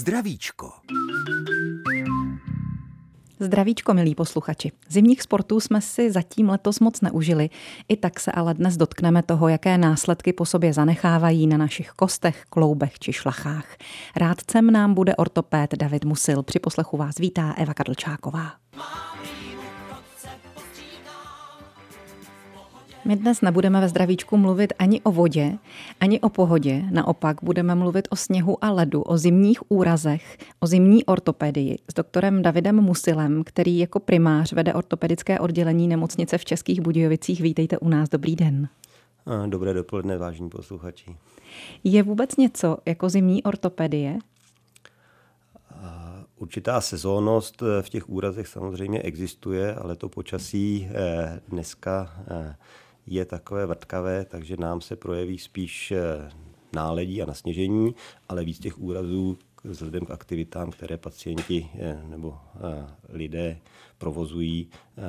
Zdravíčko. Zdravíčko, milí posluchači. Zimních sportů jsme si zatím letos moc neužili, i tak se ale dnes dotkneme toho, jaké následky po sobě zanechávají na našich kostech, kloubech či šlachách. Rádcem nám bude ortopéd David Musil. Při poslechu vás vítá Eva Kadlčáková. My dnes nebudeme ve zdravíčku mluvit ani o vodě, ani o pohodě. Naopak budeme mluvit o sněhu a ledu, o zimních úrazech, o zimní ortopedii s doktorem Davidem Musilem, který jako primář vede ortopedické oddělení nemocnice v Českých Budějovicích. Vítejte u nás, dobrý den. Dobré dopoledne, vážení posluchači. Je vůbec něco jako zimní ortopedie? Určitá sezónnost eh, v těch úrazech samozřejmě existuje, ale to počasí eh, dneska eh, je takové vrtkavé, takže nám se projeví spíš eh, náledí a nasněžení, ale víc těch úrazů vzhledem k aktivitám, které pacienti eh, nebo eh, lidé provozují,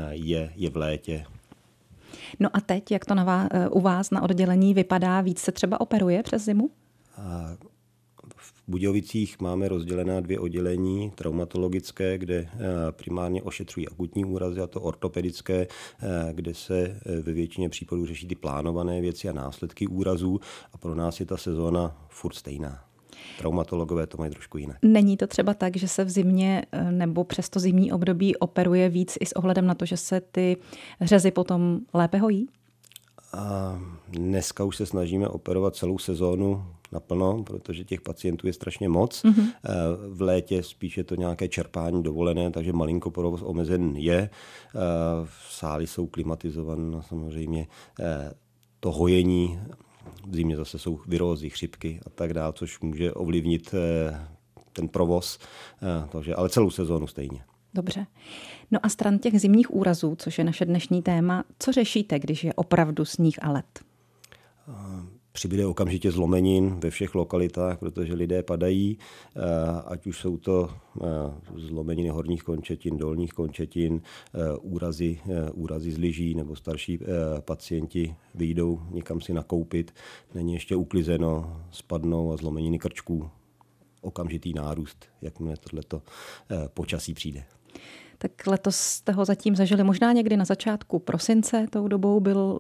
je, je v létě. No a teď, jak to na vás, u vás na oddělení vypadá, víc se třeba operuje přes zimu? Budějovicích máme rozdělená dvě oddělení, traumatologické, kde eh, primárně ošetřují akutní úrazy, a to ortopedické, eh, kde se eh, ve většině případů řeší ty plánované věci a následky úrazů. A pro nás je ta sezóna furt stejná. Traumatologové to mají trošku jinak. Není to třeba tak, že se v zimě nebo přes to zimní období operuje víc i s ohledem na to, že se ty řezy potom lépe hojí? A dneska už se snažíme operovat celou sezónu naplno, protože těch pacientů je strašně moc. Mm-hmm. V létě spíš je to nějaké čerpání dovolené, takže malinko provoz omezen je. Eh, v sály jsou klimatizované samozřejmě eh, to hojení, v zimě zase jsou virózy, chřipky a tak dále, což může ovlivnit ten provoz, takže, ale celou sezónu stejně. Dobře. No a stran těch zimních úrazů, což je naše dnešní téma, co řešíte, když je opravdu sníh a led? Přibyde okamžitě zlomenin ve všech lokalitách, protože lidé padají, ať už jsou to zlomeniny horních končetin, dolních končetin, úrazy, úrazy z lyží nebo starší pacienti vyjdou někam si nakoupit, není ještě uklizeno, spadnou a zlomeniny krčků okamžitý nárůst, jakmile tohleto počasí přijde. Tak letos jste ho zatím zažili možná někdy na začátku prosince, tou dobou byl,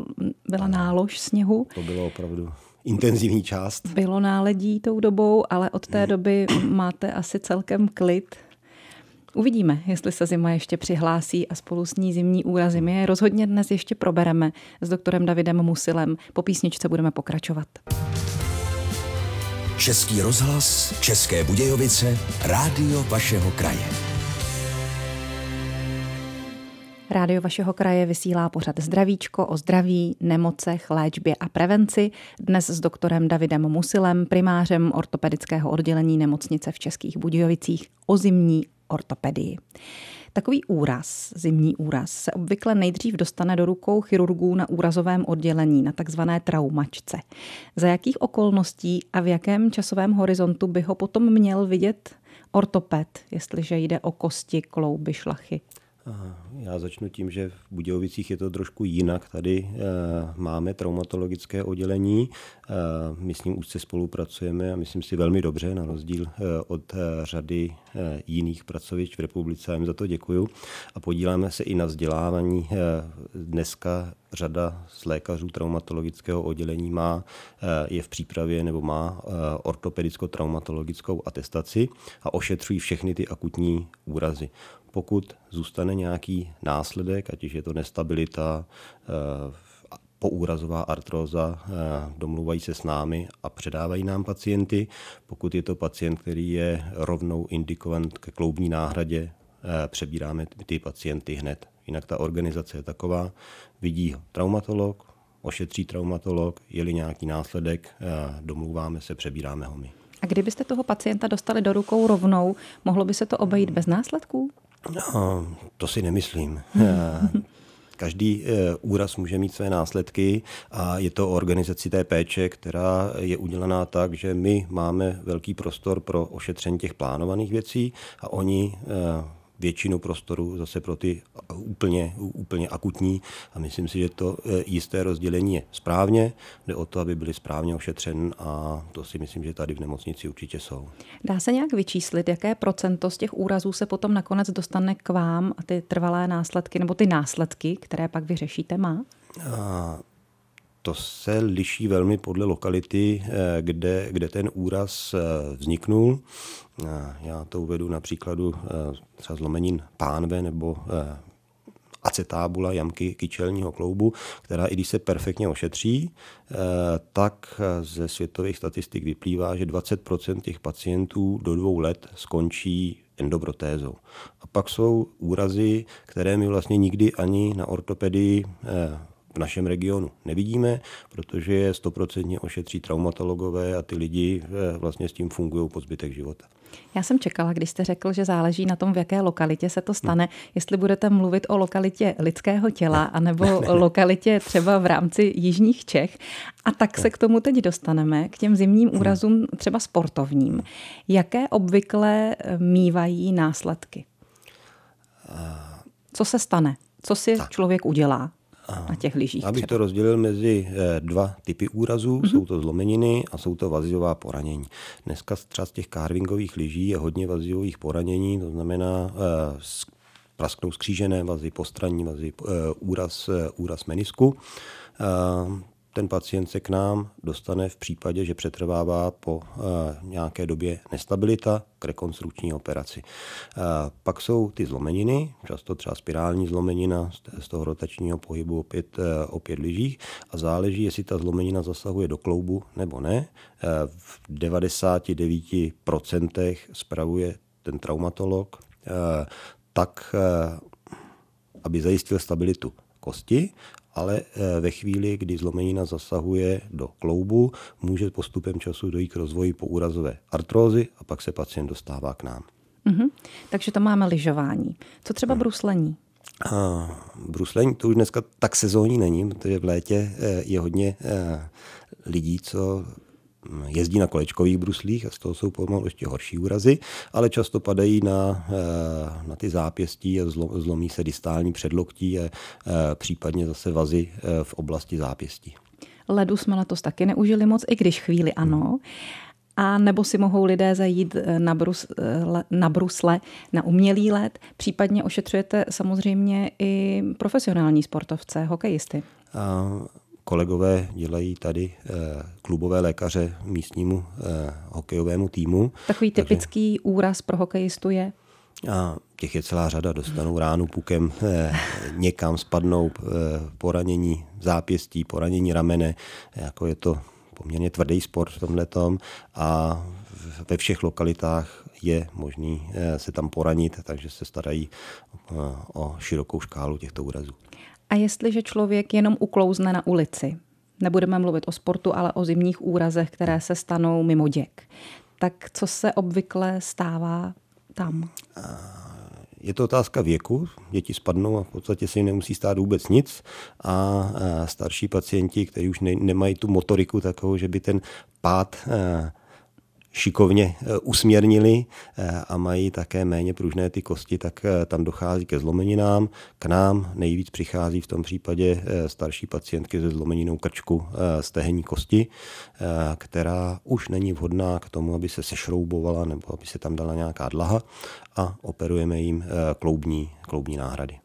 byla nálož sněhu. To bylo opravdu intenzivní část. Bylo náledí tou dobou, ale od té doby máte asi celkem klid. Uvidíme, jestli se zima ještě přihlásí a spolu s ní zimní úrazy. My je rozhodně dnes ještě probereme s doktorem Davidem Musilem. Po písničce budeme pokračovat. Český rozhlas, České Budějovice, rádio vašeho kraje. Rádio vašeho kraje vysílá pořad Zdravíčko o zdraví, nemocech, léčbě a prevenci. Dnes s doktorem Davidem Musilem, primářem ortopedického oddělení nemocnice v Českých Budějovicích o zimní ortopedii. Takový úraz, zimní úraz, se obvykle nejdřív dostane do rukou chirurgů na úrazovém oddělení, na takzvané traumačce. Za jakých okolností a v jakém časovém horizontu by ho potom měl vidět ortoped, jestliže jde o kosti, klouby, šlachy? Já začnu tím, že v Budějovicích je to trošku jinak. Tady eh, máme traumatologické oddělení, eh, my s ním úzce spolupracujeme a myslím si velmi dobře, na rozdíl eh, od řady jiných pracovišť v republice. A jim za to děkuju. A podíláme se i na vzdělávání. Dneska řada z lékařů traumatologického oddělení má, je v přípravě nebo má ortopedicko-traumatologickou atestaci a ošetřují všechny ty akutní úrazy pokud zůstane nějaký následek, ať už je to nestabilita, eh, poúrazová artróza, eh, domluvají se s námi a předávají nám pacienty. Pokud je to pacient, který je rovnou indikovan ke kloubní náhradě, eh, přebíráme ty pacienty hned. Jinak ta organizace je taková, vidí traumatolog, ošetří traumatolog, je-li nějaký následek, domluváme se, přebíráme ho my. A kdybyste toho pacienta dostali do rukou rovnou, mohlo by se to obejít bez následků? No, to si nemyslím. Každý eh, úraz může mít své následky a je to o organizaci té péče, která je udělaná tak, že my máme velký prostor pro ošetření těch plánovaných věcí a oni eh, většinu prostoru zase pro ty úplně, úplně akutní a myslím si, že to jisté rozdělení je správně, jde o to, aby byly správně ošetřen a to si myslím, že tady v nemocnici určitě jsou. Dá se nějak vyčíslit, jaké procento z těch úrazů se potom nakonec dostane k vám a ty trvalé následky nebo ty následky, které pak vyřešíte, má? A to se liší velmi podle lokality, eh, kde, kde ten úraz eh, vzniknul. Já to uvedu na příkladu eh, třeba zlomenin pánve nebo acetábula jamky kyčelního kloubu, která i když se perfektně ošetří, tak ze světových statistik vyplývá, že 20% těch pacientů do dvou let skončí endobrotézou. A pak jsou úrazy, které my vlastně nikdy ani na ortopedii v našem regionu nevidíme, protože je stoprocentně ošetří traumatologové a ty lidi eh, vlastně s tím fungují po zbytek života. Já jsem čekala, když jste řekl, že záleží na tom, v jaké lokalitě se to stane, hmm. jestli budete mluvit o lokalitě lidského těla, anebo o lokalitě třeba v rámci jižních Čech. A tak se k tomu teď dostaneme, k těm zimním hmm. úrazům třeba sportovním. Jaké obvykle eh, mývají následky? Co se stane? Co si člověk udělá? Na těch lyžích. Abych třeba. to rozdělil mezi eh, dva typy úrazů, mm-hmm. jsou to zlomeniny a jsou to vazivová poranění. Dneska třeba z těch carvingových lyží je hodně vazivových poranění, to znamená eh, prasknou skřížené vazy, postranní vazy, eh, úraz, úraz menisku ten pacient se k nám dostane v případě, že přetrvává po eh, nějaké době nestabilita k rekonstrukční operaci. Eh, pak jsou ty zlomeniny, často třeba spirální zlomenina z toho rotačního pohybu opět, eh, opět lyžích a záleží, jestli ta zlomenina zasahuje do kloubu nebo ne. V 99% spravuje ten traumatolog tak, aby zajistil stabilitu kosti ale eh, ve chvíli, kdy zlomenina zasahuje do kloubu, může postupem času dojít k rozvoji poúrazové artrózy a pak se pacient dostává k nám. Mm-hmm. Takže to máme lyžování. Co třeba bruslení? A bruslení to už dneska tak sezónní není, protože v létě eh, je hodně eh, lidí, co jezdí na kolečkových bruslích a z toho jsou pomalu ještě horší úrazy, ale často padají na, eh, na ty zápěstí a zlomí se distální předloktí a eh, případně zase vazy eh, v oblasti zápěstí. Ledu jsme letos taky neužili moc, i když chvíli ano. A nebo si mohou lidé zajít na, brus, na brusle, na umělý led. Případně ošetřujete samozřejmě i profesionální sportovce, hokejisty. A kolegové dělají tady eh, klubové lékaře místnímu eh, hokejovému týmu. Takový typický Takže, úraz pro hokejistu je? A těch je celá řada, dostanou ránu pukem, eh, někam spadnou, poranění zápěstí, poranění ramene, jako je to poměrně tvrdý sport v tomhle a ve všech lokalitách je možný se tam poranit, takže se starají o širokou škálu těchto úrazů. A jestliže člověk jenom uklouzne na ulici, nebudeme mluvit o sportu, ale o zimních úrazech, které se stanou mimo děk, tak co se obvykle stává tam? Je to otázka věku. Děti spadnou a v podstatě se jim nemusí stát vůbec nic. A starší pacienti, kteří už nemají tu motoriku takovou, že by ten pád šikovně eh, usměrnili eh, a mají také méně pružné ty kosti, tak eh, tam dochází ke zlomeninám. K nám nejvíc přichází v tom případě starší pacientky se zlomeninou krčku stehenní kosti, která už není vhodná k tomu, aby se sešroubovala nebo aby se tam dala nějaká dlaha a operujeme jim kloubní, kloubní náhrady.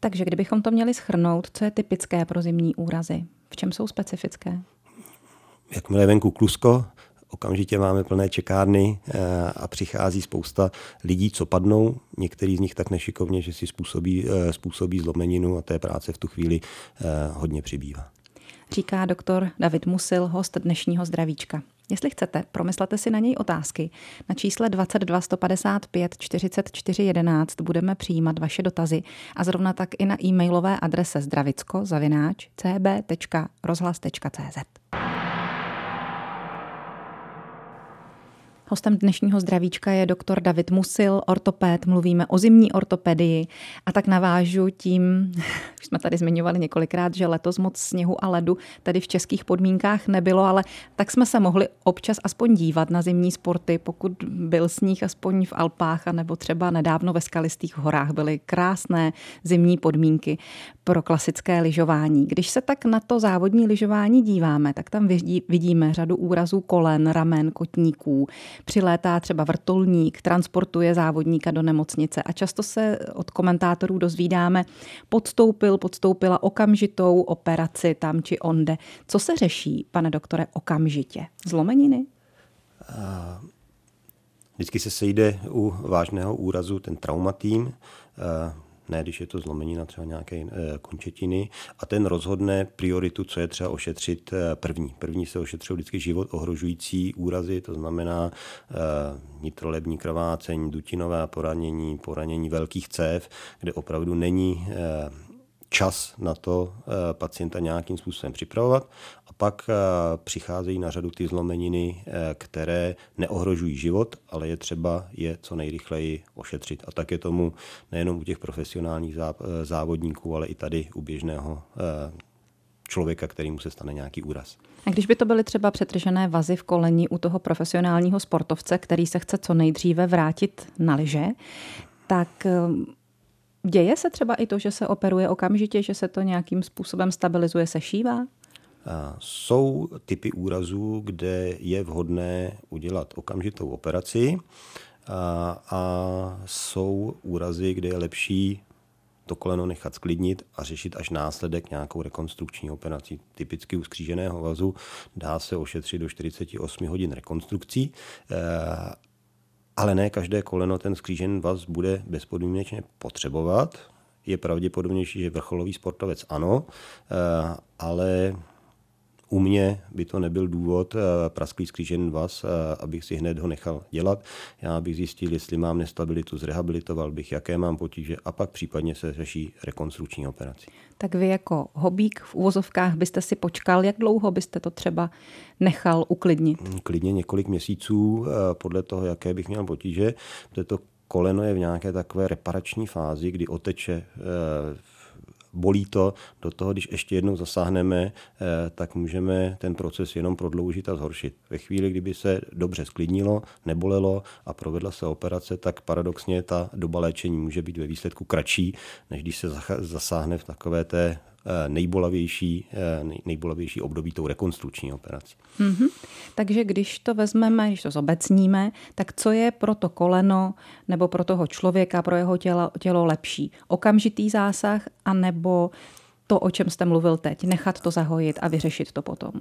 Takže kdybychom to měli schrnout, co je typické pro zimní úrazy? V čem jsou specifické? Jakmile venku klusko, okamžitě máme plné čekárny eh, a přichází spousta lidí, co padnou. Některý z nich tak nešikovně, že si způsobí, eh, způsobí zlomeninu a té práce v tu chvíli eh, hodně přibývá. Říká doktor David Musil, host dnešního zdravíčka. Jestli chcete, promyslete si na něj otázky. Na čísle 22 155 44 11 budeme přijímat vaše dotazy a zrovna tak i na e-mailové adrese zdravicko Hostem dnešního zdravíčka je doktor David Musil, ortopéd. Mluvíme o zimní ortopedii a tak navážu tím, už jsme tady zmiňovali několikrát, že letos moc sněhu a ledu tady v českých podmínkách nebylo, ale tak jsme se mohli občas aspoň dívat na zimní sporty, pokud byl sníh aspoň v Alpách a nebo třeba nedávno ve skalistých horách byly krásné zimní podmínky pro klasické lyžování. Když se tak na to závodní lyžování díváme, tak tam vidíme řadu úrazů kolen, ramen, kotníků. Přilétá třeba vrtulník, transportuje závodníka do nemocnice a často se od komentátorů dozvídáme, podstoupil, podstoupila okamžitou operaci tam či onde. Co se řeší, pane doktore, okamžitě? Zlomeniny? Vždycky se sejde u vážného úrazu ten traumatým, ne když je to zlomenina třeba nějaké eh, končetiny a ten rozhodne prioritu, co je třeba ošetřit eh, první. První se ošetřují vždycky život ohrožující úrazy, to znamená eh, nitrolební krvácení, dutinové poranění, poranění velkých cév, kde opravdu není čas na to pacienta nějakým způsobem připravovat a pak eh, přicházejí na řadu ty zlomeniny, eh, které neohrožují život, ale je třeba je co nejrychleji ošetřit. A tak je tomu nejenom u těch profesionálních eh, závodníků, ale i tady u běžného člověka, kterýmu se stane nějaký úraz. A když by to byly třeba přetržené vazy v koleni u toho profesionálního sportovce, který se chce co nejdříve vrátit na liže, tak děje se třeba i to, že se operuje okamžitě, že se to nějakým způsobem stabilizuje, sešívá? Jsou typy úrazů, kde je vhodné udělat okamžitou operaci a, a jsou úrazy, kde je lepší to koleno nechat sklidnit a řešit až následek nějakou rekonstrukční operací. Typicky u skříženého vazu dá se ošetřit do 48 hodin rekonstrukcí, eh, ale ne každé koleno ten skřížený vaz bude bezpodmínečně potřebovat. Je pravděpodobnější, že vrcholový sportovec ano, eh, ale u mě by to nebyl důvod eh, prasklý skřížený vás, eh, abych si hned ho nechal dělat. Já bych zjistil, jestli mám nestabilitu, zrehabilitoval bych, jaké mám potíže a pak případně se řeší rekonstrukční operaci. Tak vy jako hobík v úvozovkách byste si počkal, jak dlouho byste to třeba nechal uklidnit? Mm, klidně několik měsíců, eh, podle toho, jaké bych měl potíže. To koleno je v nějaké takové reparační fázi, kdy oteče bolí to, do toho, když ještě jednou zasáhneme, eh, tak můžeme ten proces jenom prodloužit a zhoršit. Ve chvíli, kdyby se dobře sklidnilo, nebolelo a provedla se operace, tak paradoxně ta doba léčení může být ve výsledku kratší, než když se zasáhne v takové té nejbolavější, eh, nejbolavější období tou rekonstrukční operací. Mm-hmm. Takže když to vezmeme, když to zobecníme, tak co je pro to koleno nebo pro toho člověka, pro jeho tělo, tělo lepší? Okamžitý zásah anebo to, o čem jste mluvil teď, nechat to zahojit a vyřešit to potom?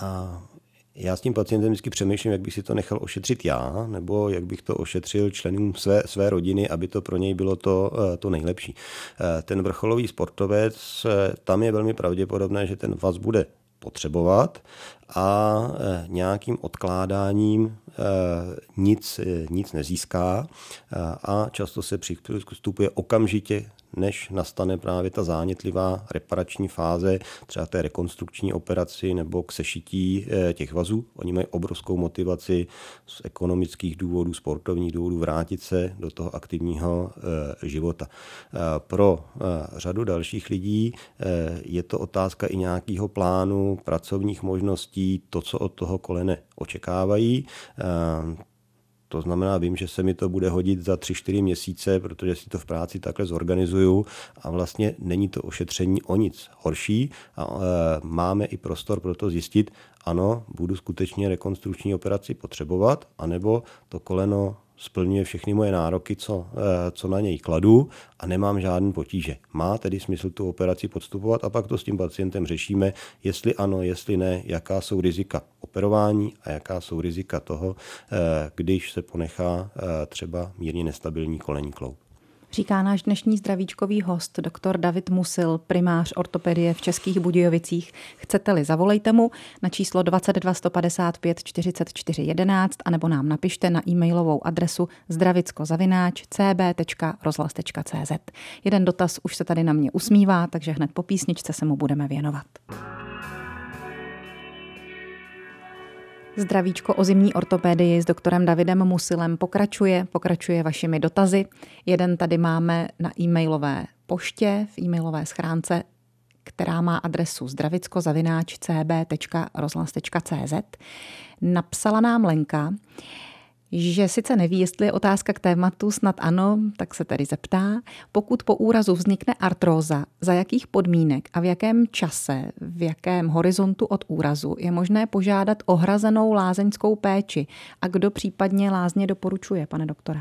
A já s tím pacientem vždycky přemýšlím, jak bych si to nechal ošetřit já, nebo jak bych to ošetřil členům své, své rodiny, aby to pro něj bylo to, eh, to nejlepší. Eh, ten vrcholový sportovec, eh, tam je velmi pravděpodobné, že ten vaz bude potřebovat a nějakým odkládáním nic, nic nezíská a často se přistupuje okamžitě než nastane právě ta zánětlivá reparační fáze, třeba té rekonstrukční operaci nebo k sešití těch vazů. Oni mají obrovskou motivaci z ekonomických důvodů, sportovních důvodů vrátit se do toho aktivního života. Pro řadu dalších lidí je to otázka i nějakého plánu, pracovních možností, to, co od toho kolene očekávají. To znamená, vím, že se mi to bude hodit za 3-4 měsíce, protože si to v práci takhle zorganizuju a vlastně není to ošetření o nic horší a e, máme i prostor pro to zjistit, ano, budu skutečně rekonstrukční operaci potřebovat, anebo to koleno splňuje všechny moje nároky, co, eh, co na něj kladu a nemám žádný potíže. Má tedy smysl tu operaci podstupovat a pak to s tím pacientem řešíme, jestli ano, jestli ne, jaká jsou rizika operování a jaká jsou rizika toho, eh, když se ponechá eh, třeba mírně nestabilní kolenní kloub. Říká náš dnešní zdravíčkový host, doktor David Musil, primář ortopedie v Českých Budějovicích. Chcete-li, zavolejte mu na číslo 22 155 44 11 anebo nám napište na e-mailovou adresu zdravicko-cb.rozhlas.cz. Jeden dotaz už se tady na mě usmívá, takže hned po písničce se mu budeme věnovat. Zdravíčko o zimní ortopédii s doktorem Davidem Musilem pokračuje, pokračuje vašimi dotazy. Jeden tady máme na e-mailové poště, v e-mailové schránce, která má adresu zdravicko-cb.rozhlas.cz. Napsala nám Lenka, že sice neví, jestli je otázka k tématu, snad ano, tak se tedy zeptá, pokud po úrazu vznikne artróza, za jakých podmínek a v jakém čase, v jakém horizontu od úrazu je možné požádat o hrazenou lázeňskou péči a kdo případně lázně doporučuje, pane doktore?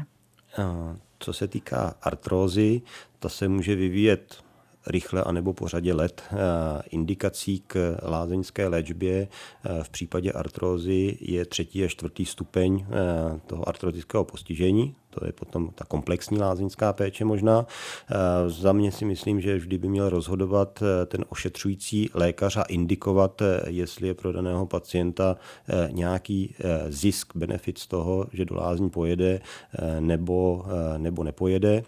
Co se týká artrózy, ta se může vyvíjet rychle anebo po řadě let eh, indikací k lázeňské léčbě. Eh, v případě artrózy je třetí a čtvrtý stupeň eh, toho artrotického postižení, to je potom ta komplexní lázeňská péče možná. Za mě si myslím, že vždy by měl rozhodovat ten ošetřující lékař a indikovat, jestli je pro daného pacienta nějaký zisk, benefit z toho, že do lázní pojede nebo, nebo nepojede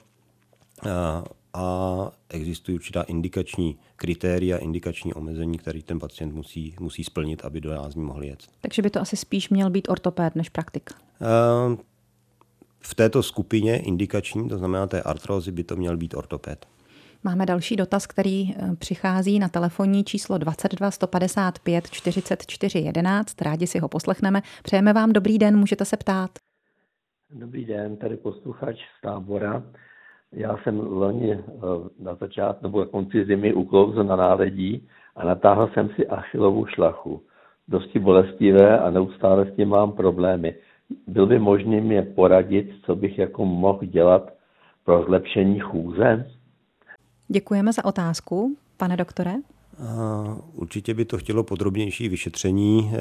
a existují určitá indikační kritéria, indikační omezení, které ten pacient musí, musí splnit, aby do lázní mohl jet. Takže by to asi spíš měl být ortopéd než praktik? V této skupině indikační, to znamená té artrózy, by to měl být ortopéd. Máme další dotaz, který eh, přichází na telefonní číslo 22 155 44 11. Rádi si ho poslechneme. Přejeme vám dobrý den, můžete se ptát. Dobrý den, tady posluchač z tábora. Já jsem loni eh, na začátku nebo na konci zimy uklouzl na náledí a natáhl jsem si achilovou šlachu. Dosti bolestivé a neustále s tím mám problémy. Byl by možný mě poradit, co bych jako mohl dělat pro zlepšení chůze? Děkujeme za otázku, pane doktore. Určitě by to chtělo podrobnější vyšetření. Eh,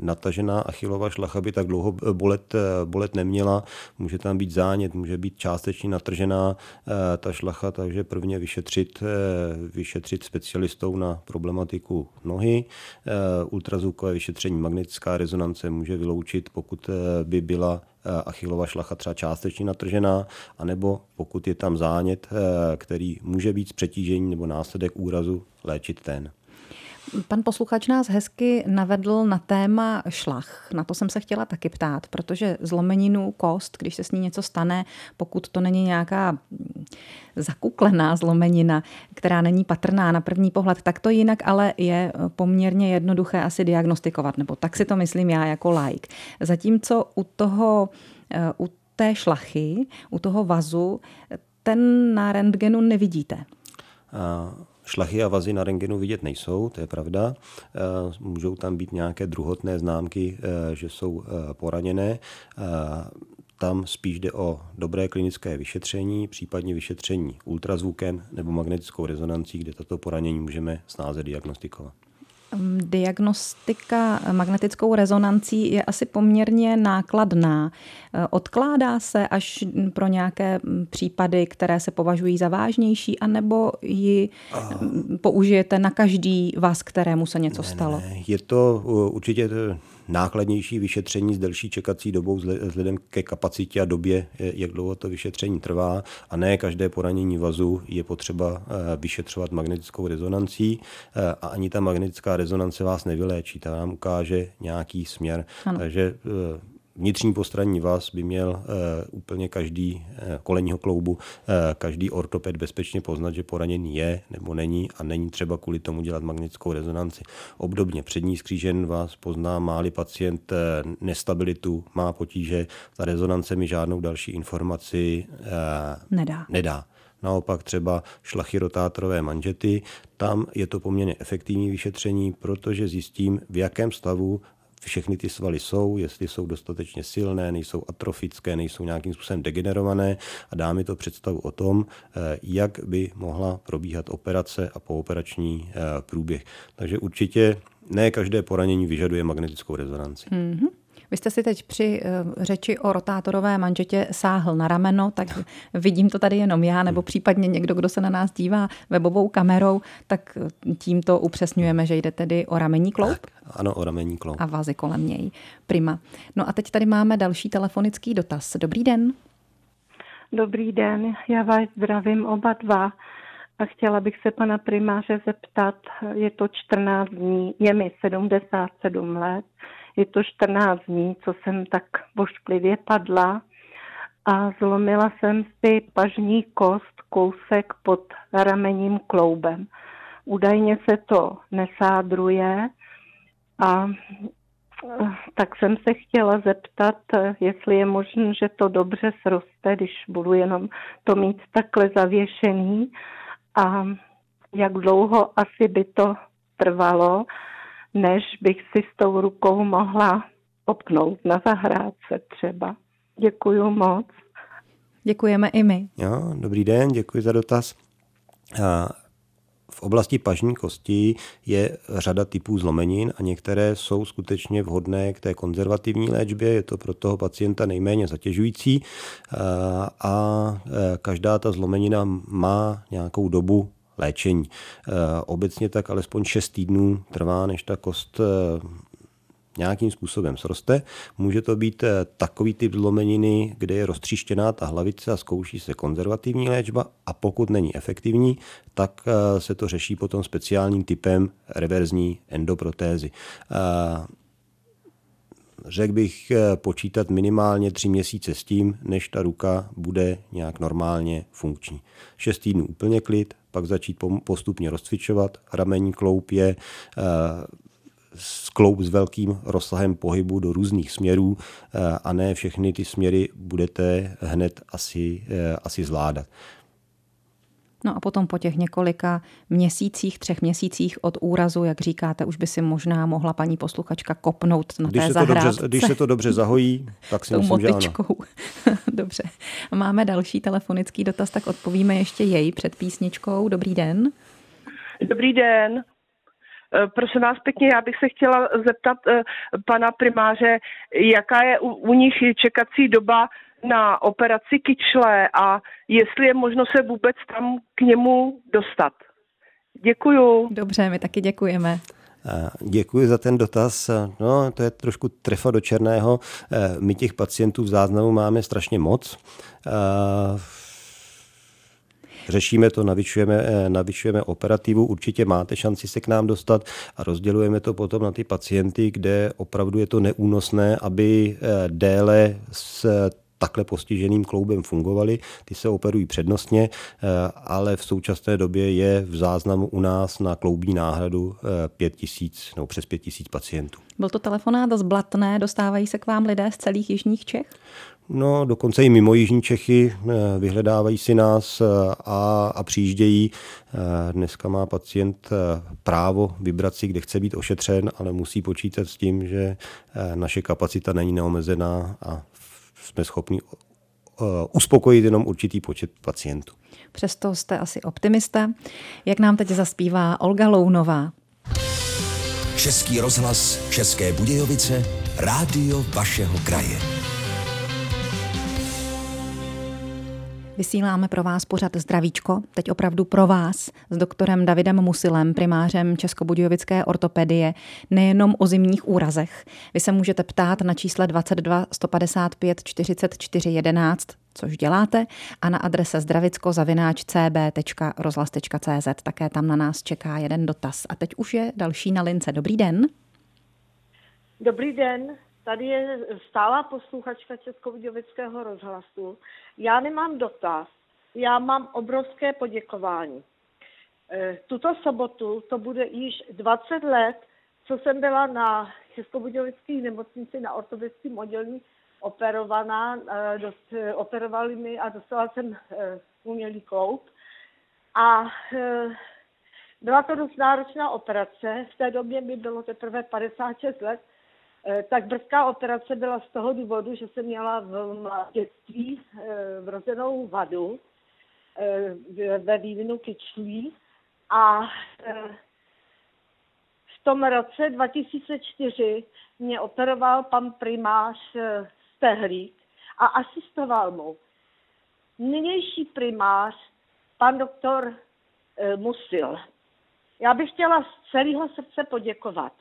natažená achilová šlacha by tak dlouho bolet, eh, bolet neměla. Může tam být zánět, může být částečně natržená eh, ta šlacha, takže prvně vyšetřit, vyšetřit specialistou na problematiku nohy. Ultrazvukové vyšetření magnetická rezonance může vyloučit, pokud by byla achilová šlacha třeba částečně natržená, anebo pokud je tam zánět, který může být z přetížení nebo následek úrazu, léčit ten. Pan posluchač nás hezky navedl na téma šlach. Na to jsem se chtěla taky ptát, protože zlomeninu kost, když se s ní něco stane, pokud to není nějaká zakuklená zlomenina, která není patrná na první pohled, tak to jinak ale je poměrně jednoduché asi diagnostikovat, nebo tak si to myslím já jako like. Zatímco u toho, u té šlachy, u toho vazu, ten na rentgenu nevidíte. Uh Šlachy a vazy na rengenu vidět nejsou, to je pravda. Eh, můžou tam být nějaké druhotné známky, eh, že jsou eh, poraněné. Tam spíš jde o dobré klinické vyšetření, případně vyšetření ultrazvukem nebo magnetickou rezonancí, kde tato poranění můžeme snáze diagnostikovat. Diagnostika magnetickou rezonancí je asi poměrně nákladná. Odkládá se až pro nějaké případy, které se považují za vážnější, anebo ji použijete na každý vás, kterému se něco ne, stalo? Ne, je to určitě nákladnější vyšetření s delší čekací dobou vzhledem ke kapacitě a době, jak dlouho to vyšetření trvá a ne každé poranění vazu je potřeba eh, vyšetřovat magnetickou rezonancí eh, a ani ta magnetická rezonance vás nevyléčí, ta vám ukáže nějaký směr. Ano. Takže eh, vnitřní postranní vaz by měl uh, úplně každý uh, kolenního kloubu, uh, každý ortoped bezpečně poznat, že poraněný je nebo není a není třeba kvůli tomu dělat magnetickou rezonanci. Obdobně přední skřížen vás pozná, má-li pacient uh, nestabilitu, má potíže, ta rezonance mi žádnou další informaci uh, nedá. nedá. Naopak třeba šlachy rotátorové manžety, tam je to poměrně efektivní vyšetření, protože zjistím, v jakém stavu všechny ty svaly jsou, jestli jsou dostatečně silné, nejsou atrofické, nejsou nějakým způsobem degenerované a dá mi to představu o tom, eh, jak by mohla probíhat operace a pooperační eh, průběh. Takže určitě ne každé poranění vyžaduje magnetickou rezonanci. Mm-hmm. Vy jste si teď při eh, řeči o rotátorové manžetě sáhl na rameno, tak vidím to tady jenom já, nebo případně někdo, kdo se na nás dívá webovou kamerou, tak tímto upřesňujeme, že jde tedy o ramení kloup? Tak, ano, o ramení kloup. A vazy kolem něj. Prima. No a teď tady máme další telefonický dotaz. Dobrý den. Dobrý den, já vás zdravím oba dva a chtěla bych se pana primáře zeptat, je to 14 dní, je mi 77 let, Je to 14 dní, co jsem tak bošklivě padla a zlomila jsem si pažní kost kousek pod ramením kloubem. Údajně se to nesádruje a tak jsem se chtěla zeptat, jestli je možné, že to dobře sroste, když budu jenom to mít takhle zavěšený a jak dlouho asi by to trvalo, než bych si s tou rukou mohla opknout na zahrádce třeba. Děkuju moc. Děkujeme i my. Jo, dobrý den, děkuji za dotaz. V oblasti pažní kosti je řada typů zlomenin a některé jsou skutečně vhodné k té konzervativní léčbě, je to pro toho pacienta nejméně zatěžující a každá ta zlomenina má nějakou dobu léčení. Obecně tak alespoň 6 týdnů trvá, než ta kost nějakým způsobem sroste. Může to být eh, takový typ zlomeniny, kde je roztříštěná ta hlavice a zkouší se konzervativní léčba a pokud není efektivní, tak eh, se to řeší potom speciálním typem reverzní endoprotézy. Eh, řekl bych počítat minimálně tři měsíce s tím, než ta ruka bude nějak normálně funkční. Šest týdnů úplně klid, pak začít postupně rozcvičovat. Ramení kloup je skloup s velkým rozsahem pohybu do různých směrů eh, a ne všechny ty směry budete hned asi, eh, asi zvládat. No a potom po těch několika měsících, třech měsících od úrazu, jak říkáte, už by si možná mohla paní posluchačka kopnout na když té se to dobře, Když se to dobře zahojí, tak si myslím, motičkou. že ano. dobře. Máme další telefonický dotaz, tak odpovíme ještě jej před písničkou. Dobrý den. Dobrý den. Eh, prosím vás pěkně, já bych se chtěla zeptat eh, pana primáře, jaká je u, u nich čekací doba na operaci kyčle a jestli je možno se vůbec tam k němu dostat. Děkuju. Dobře, my taky děkujeme. Eh, děkuji za ten dotaz. No, to je trošku trefa do černého. My těch pacientů v záznamu máme strašně moc. Řešíme to, navyšujeme, eh, navyšujeme operativu, určitě máte šanci se k nám dostat a rozdělujeme to potom na ty pacienty, kde opravdu je to neúnosné, aby eh, déle s takhle postiženým kloubem fungovaly. Ty se operují přednostně, eh, ale v současné době je v záznamu u nás na kloubní náhradu 5 tisíc nebo přes 5 tisíc pacientů. Byl to telefonát z Blatné, dostávají se k vám lidé z celých jižních Čech? No, dokonce i mimo Jižní Čechy eh, vyhledávají si nás eh, a, a přijíždějí. Eh, dneska má pacient právo vybrat si, kde chce být ošetřen, ale musí počítat s tím, že naše kapacita není neomezená a jsme schopni uspokojit jenom určitý počet pacientů. Přesto jste asi optimista. Jak nám teď zaspívá Olga Lounová? Český rozhlas České Budějovice, rádio vašeho kraje. Vysíláme pro vás pořad Zdravíčko, teď opravdu pro vás, s doktorem Davidem Musilem, primářem Českobudějovické ortopedie, nejenom o zimních úrazech. Vy se můžete ptát na čísle 22 155 44 11, což děláte, a na adrese zdravicko-cb.rozhlas.cz. Také tam na nás čeká jeden dotaz. A teď už je další na lince. Dobrý den. Dobrý den, Tady je stálá posluchačka Českobudějovického rozhlasu. Já nemám dotaz, já mám obrovské poděkování. E, tuto sobotu to bude již 20 let, co jsem byla na Českobudějovické nemocnici na ortopedickém oddělení operovaná, e, dost, e, operovali mi a dostala jsem umělý kloup. A byla to dost náročná operace, v té době mi bylo teprve 56 let, tak brzká operace byla z toho důvodu, že jsem měla v dětství eh, vrozenou vadu eh, ve vývinu kyčlí a v tom roce 2004 mě operoval pan primář Stehlík a asistoval mu. Nynější primář, pan doktor Musil. Já bych chtěla z celého srdce poděkovat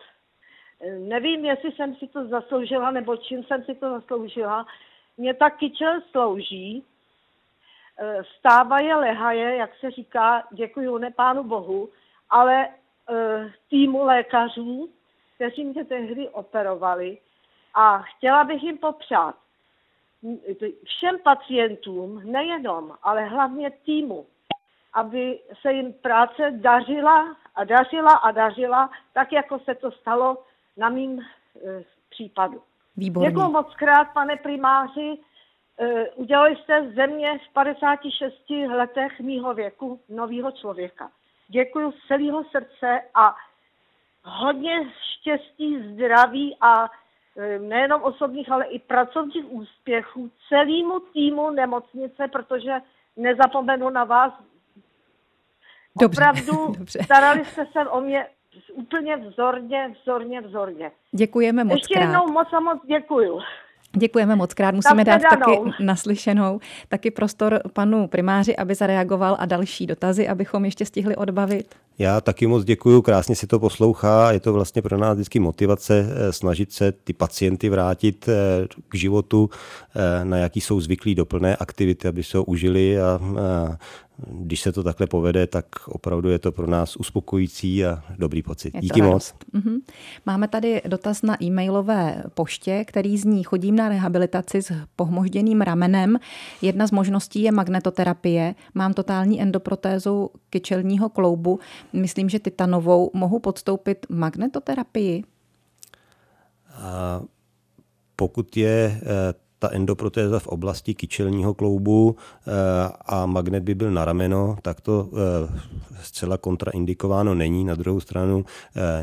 Nevím, jestli jsem si to zasloužila, nebo čím jsem si to zasloužila. Mě ta kyčel slouží. E, stáva je lehaje, jak se říká, děkuji ne pánu bohu, ale e, týmu lékařů, kteří mě tehdy operovali a chtěla bych jim popřát všem pacientům, nejenom, ale hlavně týmu, aby se jim práce dařila a dařila a dařila, tak jako se to stalo na mým e, případu. Výborně. Děkuji moc krát, pane primáři. E, udělali jste z země v 56 letech mýho věku novýho člověka. Děkuji z celého srdce a hodně štěstí, zdraví a e, nejenom osobních, ale i pracovních úspěchů celému týmu nemocnice, protože nezapomenu na vás. Dobře, Opravdu dobře. starali jste se o mě úplně vzorně, vzorně, vzorně. Děkujeme moc Ještě krát. jednou moc a moc děkuju. Děkujeme moc krát. Musíme dát taky naslyšenou, taky prostor panu primáři, aby zareagoval a další dotazy, abychom ještě stihli odbavit. Já taky moc děkuju, krásně si to poslouchá. Je to vlastně pro nás vždycky motivace eh, snažit se ty pacienty vrátit eh, k životu, eh, na jaký jsou zvyklí do plné aktivity, aby se ho užili a když se to takhle povede, tak opravdu je to pro nás uspokojící a dobrý pocit. Je Díky moc. Mhm. Máme tady dotaz na e-mailové poště, který zní chodím na rehabilitaci s pohmožděným ramenem. Jedna z možností je magnetoterapie. Mám totální endoprotézu kyčelního kloubu. Myslím, že titanovou. Mohu podstoupit magnetoterapii? A pokud je eh, ta endoprotéza v oblasti kyčelního kloubu eh, a magnet by byl na rameno, tak to eh, zcela kontraindikováno není. Na druhou stranu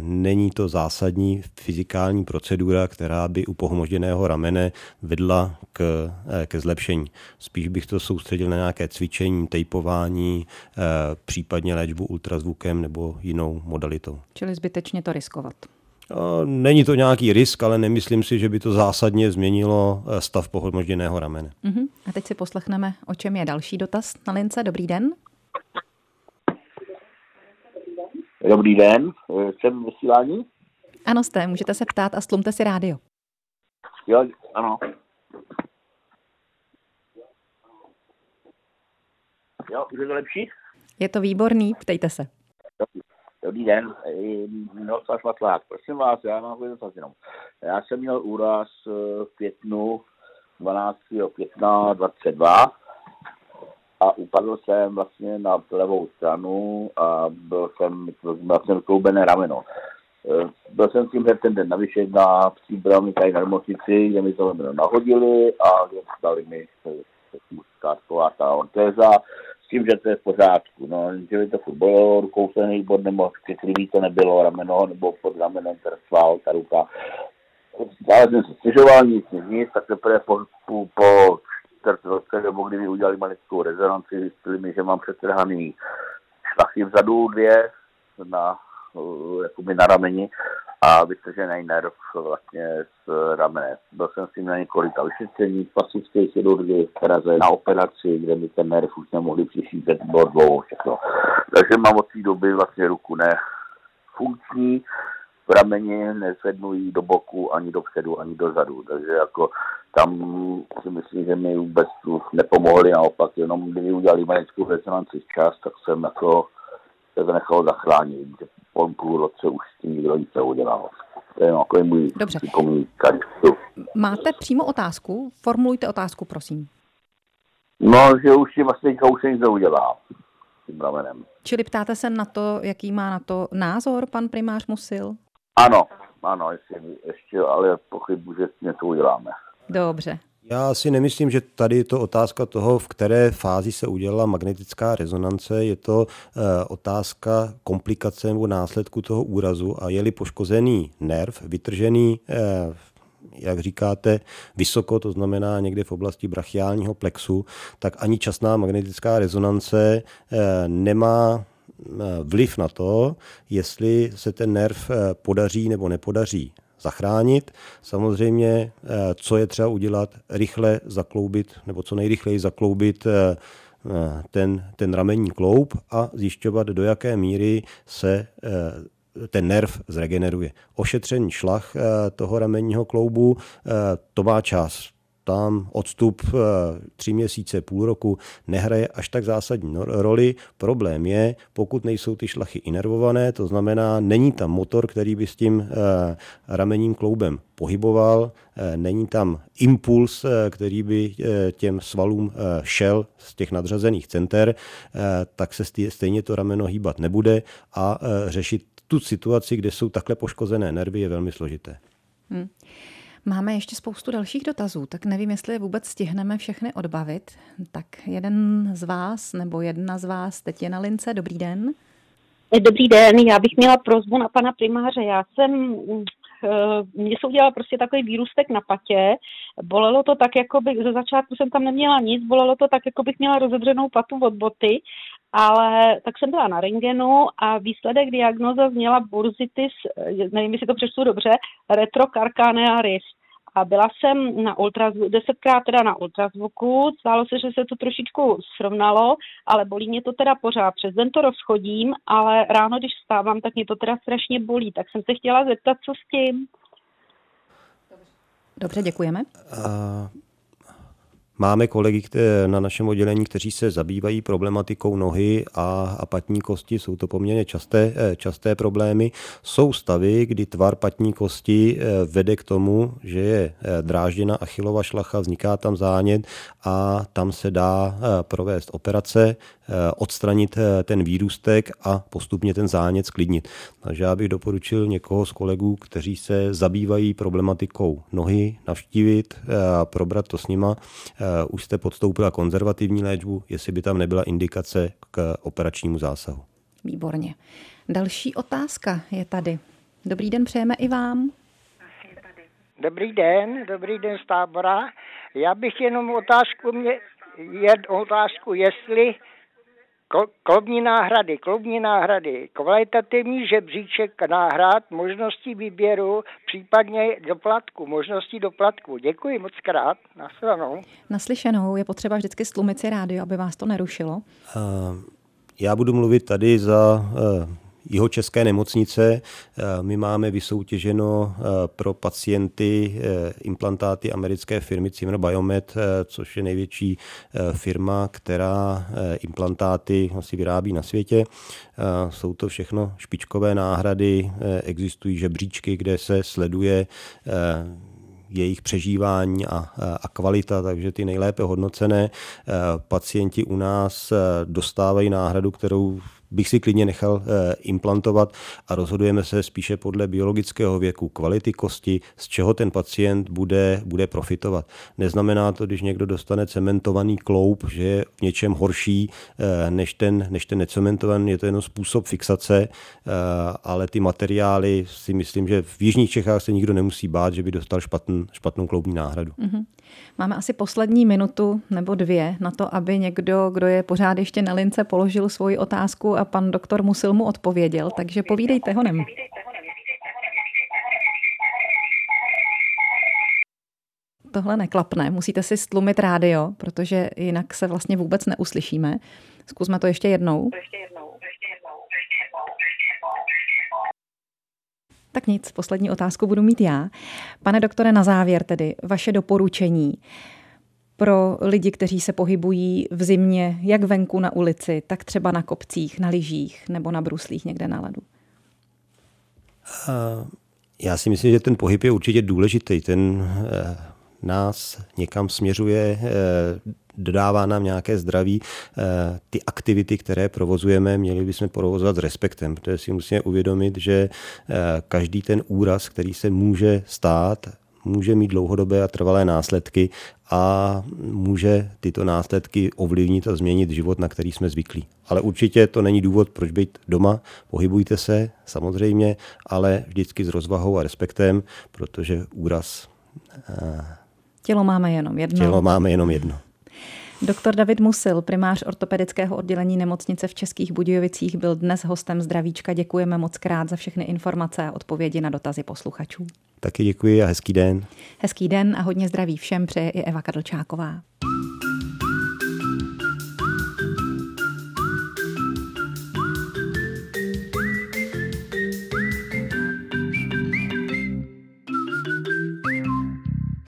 není to zásadní fyzikální procedura, která by u pohmožděného ramene vedla k, ke zlepšení. Spíš bych to soustředil na nějaké cvičení, tejpování, případně léčbu ultrazvukem nebo jinou modalitou. Čili zbytečně to riskovat. Není to nějaký risk, ale nemyslím si, že by to zásadně změnilo eh, stav pohmožděného ramene. Uh-huh. A teď si poslechneme, o čem je další dotaz na lince. Dobrý den. Dobrý den, eh, jsem vysílání? Ano, jste, můžete se ptát a stlumte si rádio. Jo, ano. Jo, už je to lepší? Je to výborný, ptejte se. Dobrý den, Miroslav Švatlák. Prosím vás, já mám dotaz jenom. Já jsem měl úraz eh, v květnu 12. května 22 a upadl jsem vlastně na levou stranu a byl jsem, jsem kloubené rameno. Eh, Byl jsem s tím ten den navyšet na příbrami tady na nemocnici, kde mi to rameno nahodili a dali mi skátková ta ortéza s tím, že to je v pořádku. No, že by to furt bolelo, rukou se nejbod, nebo citlivý to nebylo, rameno, nebo pod ramenem tersval, ta ruka. Ale jsem se stěžoval, nic, nic, nic, tak teprve po, po, po čtvrt roce, nebo kdy mi udělali magnetickou rezonanci, zjistili mi, že mám přetrhaný šlachy vzadu dvě na, uh, jakoby na rameni a vytržený nerv vlastně z ramene. Byl jsem s tím na několika vyšetření v plastické chirurgii v Praze na operaci, kde mi ten nerv už nemohli přišít, bylo dlouho všechno. Takže mám od té doby vlastně ruku nefunkční, v rameni nezvednují do boku ani dopředu, ani dozadu. Takže jako tam si myslím, že mi vůbec tu nepomohli, naopak jenom kdyby udělali magnetickou rezonanci včas, tak jsem jako se to nechal zachránit, po půl roce už s tím nikdo nic neudělal. To je jako můj Dobře. Máte přímo otázku? Formulujte otázku, prosím. No, že už si vlastně už se nic neudělá s tím ramenem. Čili ptáte se na to, jaký má na to názor pan primář Musil? Ano, ano, jestli, ještě, ale pochybu, že něco uděláme. Dobře. Já si nemyslím, že tady je to otázka toho, v které fázi se udělala magnetická rezonance. Je to uh, otázka komplikace nebo následku toho úrazu a je-li poškozený nerv, vytržený uh, jak říkáte, vysoko, to znamená někde v oblasti brachiálního plexu, tak ani časná magnetická rezonance uh, nemá vliv na to, jestli se ten nerv podaří nebo nepodaří zachránit. Samozřejmě, co je třeba udělat, rychle zakloubit, nebo co nejrychleji zakloubit ten, ten ramenní kloub a zjišťovat, do jaké míry se ten nerv zregeneruje. Ošetření šlach toho ramenního kloubu, to má čas tam odstup eh, tři měsíce, půl roku nehraje až tak zásadní no, roli. Problém je, pokud nejsou ty šlachy inervované, to znamená, není tam motor, který by s tím ramenním kloubem pohyboval, není tam impuls, který by těm svalům šel z těch nadřazených center, tak se stejně to rameno hýbat nebude a řešit tu situaci, kde jsou takhle poškozené nervy, je velmi složité. Hmm. Máme ještě spoustu dalších dotazů, tak nevím, jestli vůbec stihneme všechny odbavit. Tak jeden z vás nebo jedna z vás teď je na lince. Dobrý den. Dobrý den, já bych měla prozbu na pana primáře. Já jsem Eh, mně se udělal prostě takový výrůstek na patě, bolelo to tak, jako bych, ze začátku jsem tam neměla nic, bolelo to tak, jako bych měla rozedřenou patu od boty, ale tak jsem byla na rengenu a výsledek diagnoza zněla burzitis, eh, nevím, jestli to přečtu dobře, retrokarkanearis a byla jsem na ultrazvuku, desetkrát teda na ultrazvuku, stálo se, že se to trošičku srovnalo, ale bolí mě to teda pořád. Přes den to rozchodím, ale ráno, když vstávám, tak mě to teda strašně bolí. Tak jsem se chtěla zeptat, co s tím. Dobře, děkujeme. Uh... Máme kolegy na našem oddělení, kteří se zabývají problematikou nohy a, a patní kosti. Jsou to poměrně časté, eh, časté problémy. Jsou stavy, kdy tvar patní kosti eh, vede k tomu, že je eh, drážděna achilova šlacha, vzniká tam zánět a tam se dá provést operace, odstranit ten výrůstek a postupně ten zánět sklidnit. Takže já bych doporučil někoho z kolegů, kteří se zabývají problematikou nohy, navštívit, probrat to s nima už jste podstoupila konzervativní léčbu, jestli by tam nebyla indikace k operačnímu zásahu. Výborně. Další otázka je tady. Dobrý den, přejeme i vám. Dobrý den, dobrý den z tábora. Já bych jenom otázku mě, jed otázku, jestli Klubní náhrady, klubní náhrady, kvalitativní žebříček náhrad, možnosti výběru, případně doplatku, možnosti doplatku. Děkuji moc krát. Naslyšenou. Naslyšenou je potřeba vždycky stlumit si rádio, aby vás to nerušilo. Uh, já budu mluvit tady za uh, jeho české nemocnice. Eh, my máme vysoutěženo eh, pro pacienty eh, implantáty americké firmy Zimmer Biomed, což je největší firma, která implantáty asi vyrábí na světě. Jsou to všechno špičkové náhrady, existují žebříčky, kde se sleduje jejich přežívání a, a kvalita, takže ty nejlépe hodnocené pacienti u nás dostávají náhradu, kterou bych si klidně nechal eh, implantovat a rozhodujeme se spíše podle biologického věku, kvality kosti, z čeho ten pacient bude, bude profitovat. Neznamená to, když někdo dostane cementovaný kloup, že je v něčem horší eh, než ten, než ten necementovaný, je to jenom způsob fixace, eh, ale ty materiály si myslím, že v Jižních Čechách se nikdo nemusí bát, že by dostal špatn, špatnou kloubní náhradu. Mm-hmm. Máme asi poslední minutu nebo dvě na to, aby někdo, kdo je pořád ještě na lince, položil svoji otázku a pan doktor Musil mu odpověděl, takže povídejte ho nem. Tohle neklapne, musíte si stlumit rádio, protože jinak se vlastně vůbec neuslyšíme. Zkusme to ještě jednou. Tak nic, poslední otázku budu mít já. Pane doktore, na závěr tedy vaše doporučení pro lidi, kteří se pohybují v zimě, jak venku na ulici, tak třeba na kopcích, na lyžích nebo na bruslích někde na ledu? Já si myslím, že ten pohyb je určitě důležitý. Ten eh, nás někam směřuje, eh, dodává nám nějaké zdraví. Eh, ty aktivity, které provozujeme, měli bychom provozovat s respektem, protože si musíme uvědomit, že každý ten úraz, který se může stát, může mít dlouhodobé a trvalé následky a může tyto následky ovlivnit a změnit život, na který jsme zvyklí. Ale určitě to není důvod, proč být doma. Pohybujte se, samozřejmě, ale vždycky s rozvahou a respektem, protože úraz. Eh, tělo máme jenom jedno. Tělo máme jenom jedno. Doktor David Musil, primář ortopedického oddělení nemocnice v Českých Budějovicích, byl dnes hostem Zdravíčka. Děkujeme moc krát za všechny informace a odpovědi na dotazy posluchačů. Taky děkuji a hezký den. Hezký den a hodně zdraví všem přeje i Eva Kadlčáková.